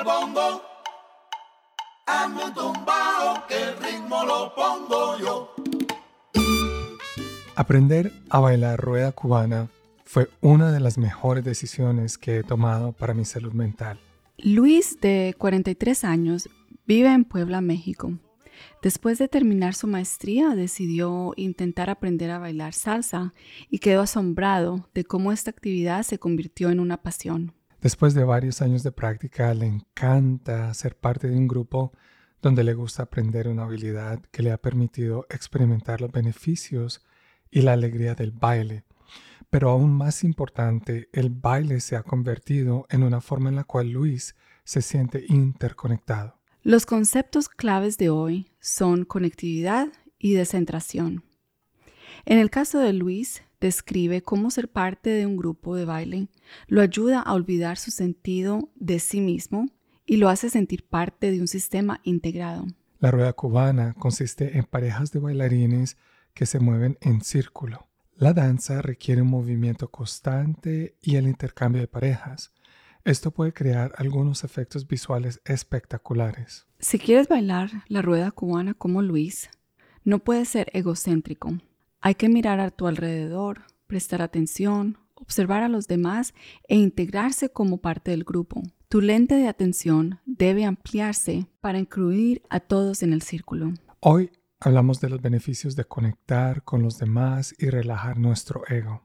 al bongo. Hazme un tumbao que el ritmo lo pongo yo. Aprender a bailar rueda cubana fue una de las mejores decisiones que he tomado para mi salud mental. Luis, de 43 años, vive en Puebla, México. Después de terminar su maestría, decidió intentar aprender a bailar salsa y quedó asombrado de cómo esta actividad se convirtió en una pasión. Después de varios años de práctica, le encanta ser parte de un grupo donde le gusta aprender una habilidad que le ha permitido experimentar los beneficios y la alegría del baile. Pero aún más importante, el baile se ha convertido en una forma en la cual Luis se siente interconectado. Los conceptos claves de hoy son conectividad y descentración. En el caso de Luis, describe cómo ser parte de un grupo de baile lo ayuda a olvidar su sentido de sí mismo y lo hace sentir parte de un sistema integrado. La rueda cubana consiste en parejas de bailarines que se mueven en círculo. La danza requiere un movimiento constante y el intercambio de parejas. Esto puede crear algunos efectos visuales espectaculares. Si quieres bailar la rueda cubana como Luis, no puedes ser egocéntrico. Hay que mirar a tu alrededor, prestar atención, observar a los demás e integrarse como parte del grupo. Tu lente de atención debe ampliarse para incluir a todos en el círculo. Hoy hablamos de los beneficios de conectar con los demás y relajar nuestro ego.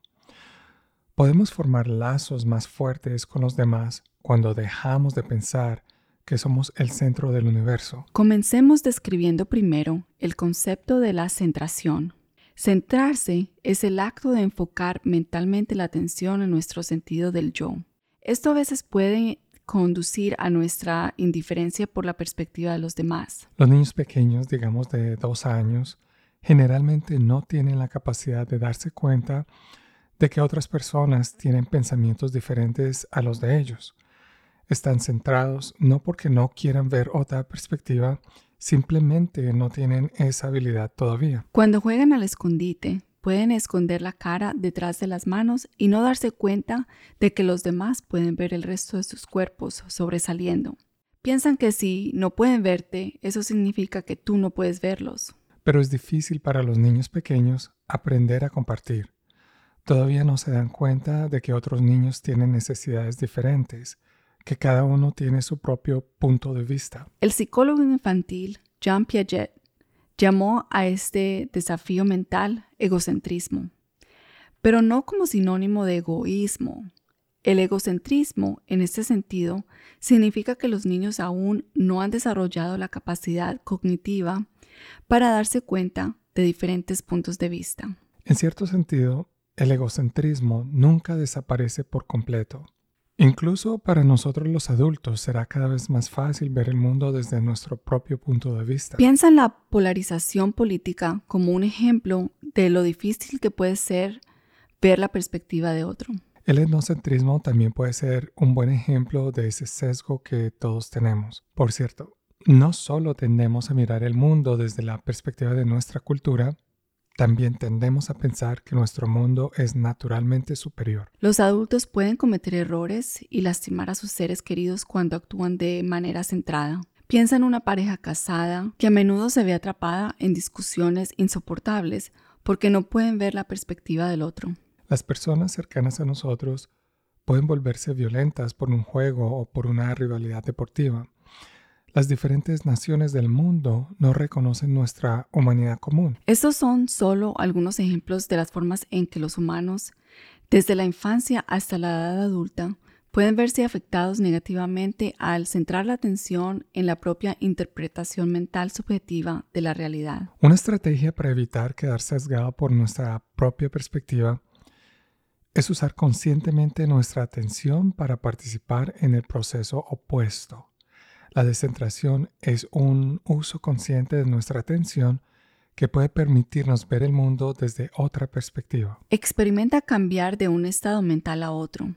Podemos formar lazos más fuertes con los demás cuando dejamos de pensar que somos el centro del universo. Comencemos describiendo primero el concepto de la centración. Centrarse es el acto de enfocar mentalmente la atención en nuestro sentido del yo. Esto a veces puede conducir a nuestra indiferencia por la perspectiva de los demás. Los niños pequeños, digamos de dos años, generalmente no tienen la capacidad de darse cuenta de que otras personas tienen pensamientos diferentes a los de ellos. Están centrados no porque no quieran ver otra perspectiva, simplemente no tienen esa habilidad todavía. Cuando juegan al escondite, pueden esconder la cara detrás de las manos y no darse cuenta de que los demás pueden ver el resto de sus cuerpos sobresaliendo. Piensan que si no pueden verte, eso significa que tú no puedes verlos. Pero es difícil para los niños pequeños aprender a compartir todavía no se dan cuenta de que otros niños tienen necesidades diferentes, que cada uno tiene su propio punto de vista. El psicólogo infantil Jean Piaget llamó a este desafío mental egocentrismo, pero no como sinónimo de egoísmo. El egocentrismo, en este sentido, significa que los niños aún no han desarrollado la capacidad cognitiva para darse cuenta de diferentes puntos de vista. En cierto sentido, el egocentrismo nunca desaparece por completo. Incluso para nosotros los adultos será cada vez más fácil ver el mundo desde nuestro propio punto de vista. Piensa en la polarización política como un ejemplo de lo difícil que puede ser ver la perspectiva de otro. El etnocentrismo también puede ser un buen ejemplo de ese sesgo que todos tenemos. Por cierto, no solo tendemos a mirar el mundo desde la perspectiva de nuestra cultura, también tendemos a pensar que nuestro mundo es naturalmente superior. Los adultos pueden cometer errores y lastimar a sus seres queridos cuando actúan de manera centrada. Piensa en una pareja casada que a menudo se ve atrapada en discusiones insoportables porque no pueden ver la perspectiva del otro. Las personas cercanas a nosotros pueden volverse violentas por un juego o por una rivalidad deportiva. Las diferentes naciones del mundo no reconocen nuestra humanidad común. Estos son solo algunos ejemplos de las formas en que los humanos, desde la infancia hasta la edad adulta, pueden verse afectados negativamente al centrar la atención en la propia interpretación mental subjetiva de la realidad. Una estrategia para evitar quedar sesgado por nuestra propia perspectiva es usar conscientemente nuestra atención para participar en el proceso opuesto. La descentración es un uso consciente de nuestra atención que puede permitirnos ver el mundo desde otra perspectiva. Experimenta cambiar de un estado mental a otro.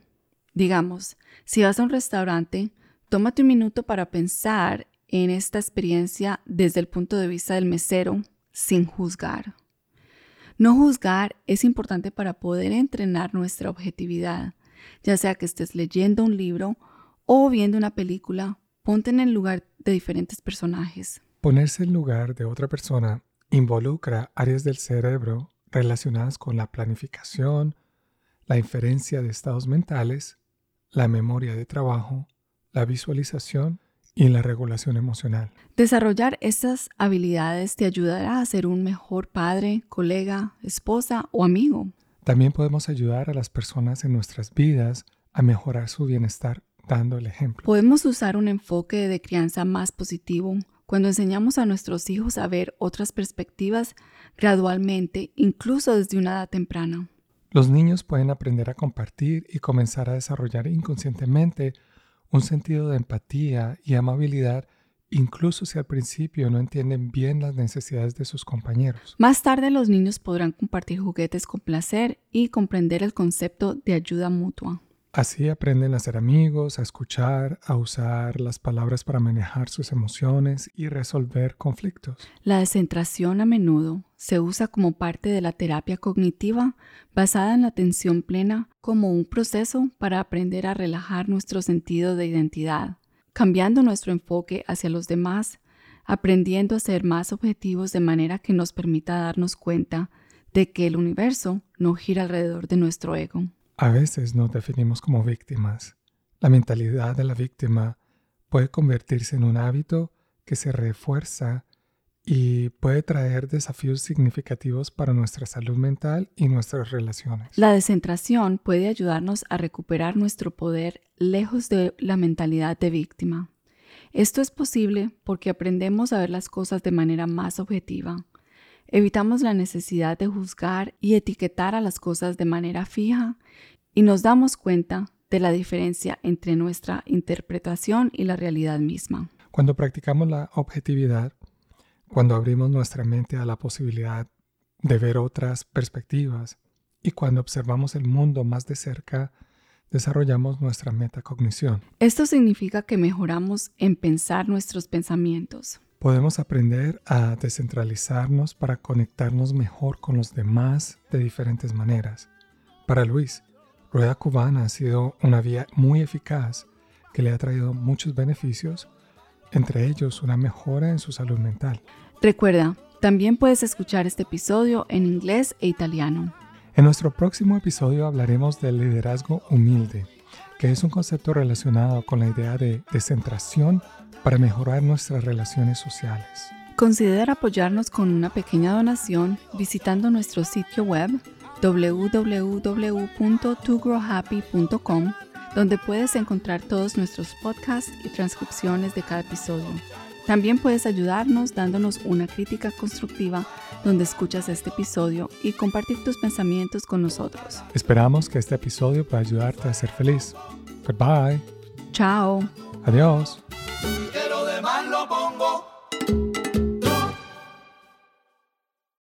Digamos, si vas a un restaurante, tómate un minuto para pensar en esta experiencia desde el punto de vista del mesero sin juzgar. No juzgar es importante para poder entrenar nuestra objetividad, ya sea que estés leyendo un libro o viendo una película Ponte en el lugar de diferentes personajes. Ponerse en lugar de otra persona involucra áreas del cerebro relacionadas con la planificación, la inferencia de estados mentales, la memoria de trabajo, la visualización y la regulación emocional. Desarrollar estas habilidades te ayudará a ser un mejor padre, colega, esposa o amigo. También podemos ayudar a las personas en nuestras vidas a mejorar su bienestar dando el ejemplo. Podemos usar un enfoque de crianza más positivo cuando enseñamos a nuestros hijos a ver otras perspectivas gradualmente, incluso desde una edad temprana. Los niños pueden aprender a compartir y comenzar a desarrollar inconscientemente un sentido de empatía y amabilidad incluso si al principio no entienden bien las necesidades de sus compañeros. Más tarde los niños podrán compartir juguetes con placer y comprender el concepto de ayuda mutua. Así aprenden a ser amigos, a escuchar, a usar las palabras para manejar sus emociones y resolver conflictos. La descentración a menudo se usa como parte de la terapia cognitiva basada en la atención plena como un proceso para aprender a relajar nuestro sentido de identidad, cambiando nuestro enfoque hacia los demás, aprendiendo a ser más objetivos de manera que nos permita darnos cuenta de que el universo no gira alrededor de nuestro ego. A veces nos definimos como víctimas. La mentalidad de la víctima puede convertirse en un hábito que se refuerza y puede traer desafíos significativos para nuestra salud mental y nuestras relaciones. La descentración puede ayudarnos a recuperar nuestro poder lejos de la mentalidad de víctima. Esto es posible porque aprendemos a ver las cosas de manera más objetiva. Evitamos la necesidad de juzgar y etiquetar a las cosas de manera fija y nos damos cuenta de la diferencia entre nuestra interpretación y la realidad misma. Cuando practicamos la objetividad, cuando abrimos nuestra mente a la posibilidad de ver otras perspectivas y cuando observamos el mundo más de cerca, desarrollamos nuestra metacognición. Esto significa que mejoramos en pensar nuestros pensamientos. Podemos aprender a descentralizarnos para conectarnos mejor con los demás de diferentes maneras. Para Luis, Rueda Cubana ha sido una vía muy eficaz que le ha traído muchos beneficios, entre ellos una mejora en su salud mental. Recuerda, también puedes escuchar este episodio en inglés e italiano. En nuestro próximo episodio hablaremos del liderazgo humilde, que es un concepto relacionado con la idea de descentración para mejorar nuestras relaciones sociales. Considera apoyarnos con una pequeña donación visitando nuestro sitio web www.togrowhappy.com donde puedes encontrar todos nuestros podcasts y transcripciones de cada episodio. También puedes ayudarnos dándonos una crítica constructiva donde escuchas este episodio y compartir tus pensamientos con nosotros. Esperamos que este episodio pueda ayudarte a ser feliz. Goodbye. Chao. Adiós. Lo pongo